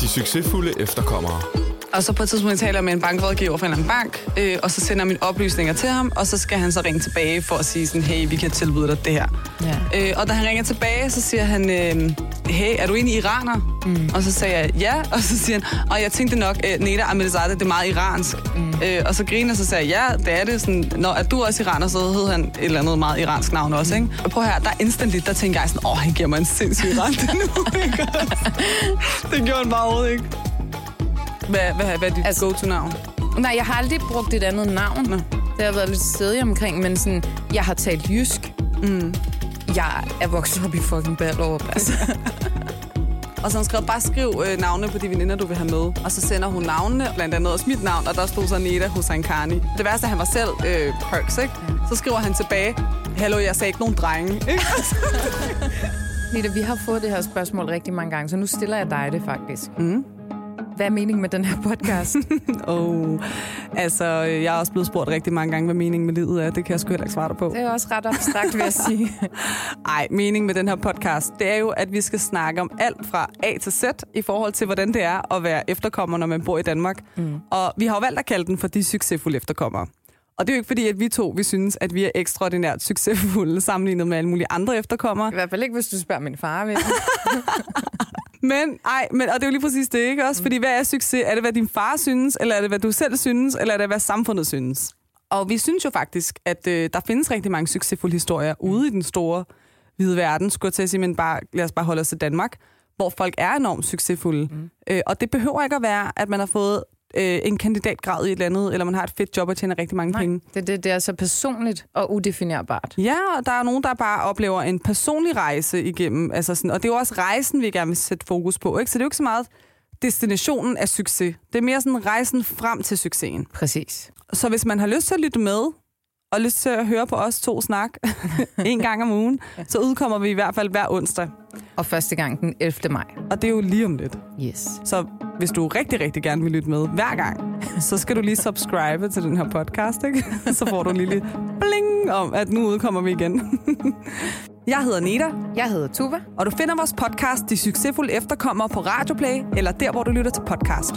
De succesfulde efterkommere. Og så på et tidspunkt taler jeg med en bankrådgiver fra en eller anden bank, øh, og så sender jeg mine oplysninger til ham, og så skal han så ringe tilbage for at sige sådan, hey, vi kan tilbyde dig det her. Ja. Øh, og da han ringer tilbage, så siger han, øh, hey, er du egentlig iraner? Mm. Og så sagde jeg, ja. Og så siger han, og jeg tænkte nok, øh, Neda Ahmedizadeh, det er meget iransk. Mm. Øh, og så griner så sagde jeg, ja, det er det. Sådan, Når er du også iraner, så hed han et eller andet meget iransk navn også, ikke? Og prøv her, der instantly, der tænker jeg sådan, åh, han giver mig en sindssyg rente nu, ikke? det gjorde han bare overhovedet ikke. Hvad, hvad, hvad er dit Altså- go-to-navn? Nej, jeg har aldrig brugt et andet navn. Nå. Det har været lidt stedig omkring, men sådan, jeg har talt jysk. Mm. Jeg er vokset op i fucking Ballerup, altså. Og så har hun skrevet, bare skriv øh, navne på de veninder, du vil have med. Og så sender hun navnene, blandt andet også mit navn, og der stod så Neda Hussein Karni. Det værste han var selv øh, Perks, ikke? Så skriver han tilbage, hallo, jeg sagde ikke nogen drenge, ikke? Nita, vi har fået det her spørgsmål rigtig mange gange, så nu stiller jeg dig det faktisk. Mm. Hvad er meningen med den her podcast? oh. Altså, jeg er også blevet spurgt rigtig mange gange, hvad meningen med livet er. Det kan jeg sgu heller ikke svare dig på. det er også ret abstrakt, vil jeg sige. Ej, meningen med den her podcast, det er jo, at vi skal snakke om alt fra A til Z i forhold til, hvordan det er at være efterkommer, når man bor i Danmark. Mm. Og vi har jo valgt at kalde den for de succesfulde efterkommere. Og det er jo ikke fordi, at vi to vi synes, at vi er ekstraordinært succesfulde sammenlignet med alle mulige andre efterkommere. I hvert fald ikke, hvis du spørger min far. Vel? Men, ej, men, og det er jo lige præcis det, ikke også? Fordi hvad er succes? Er det, hvad din far synes, eller er det, hvad du selv synes, eller er det, hvad samfundet synes? Og vi synes jo faktisk, at øh, der findes rigtig mange succesfulde historier ude i den store hvide verden, skulle jeg til at sige, men bare, lad os bare holde os til Danmark, hvor folk er enormt succesfulde. Mm. Øh, og det behøver ikke at være, at man har fået øh, en kandidatgrad i et eller andet, eller man har et fedt job og tjener rigtig mange Nej, penge. det, det, det er så personligt og udefinerbart. Ja, og der er nogen, der bare oplever en personlig rejse igennem. Altså sådan, og det er jo også rejsen, vi gerne vil sætte fokus på. Ikke? Så det er jo ikke så meget destinationen af succes. Det er mere sådan rejsen frem til succesen. Præcis. Så hvis man har lyst til at lytte med, og lyst til at høre på os to snak en gang om ugen, så udkommer vi i hvert fald hver onsdag. Og første gang den 11. maj. Og det er jo lige om lidt. Yes. Så hvis du rigtig, rigtig gerne vil lytte med hver gang, så skal du lige subscribe til den her podcast, ikke? Så får du en lille bling om, at nu udkommer vi igen. Jeg hedder Neda, Jeg hedder Tuva. og du finder vores podcast De Succesfulde Efterkommere på Radioplay, eller der, hvor du lytter til podcast.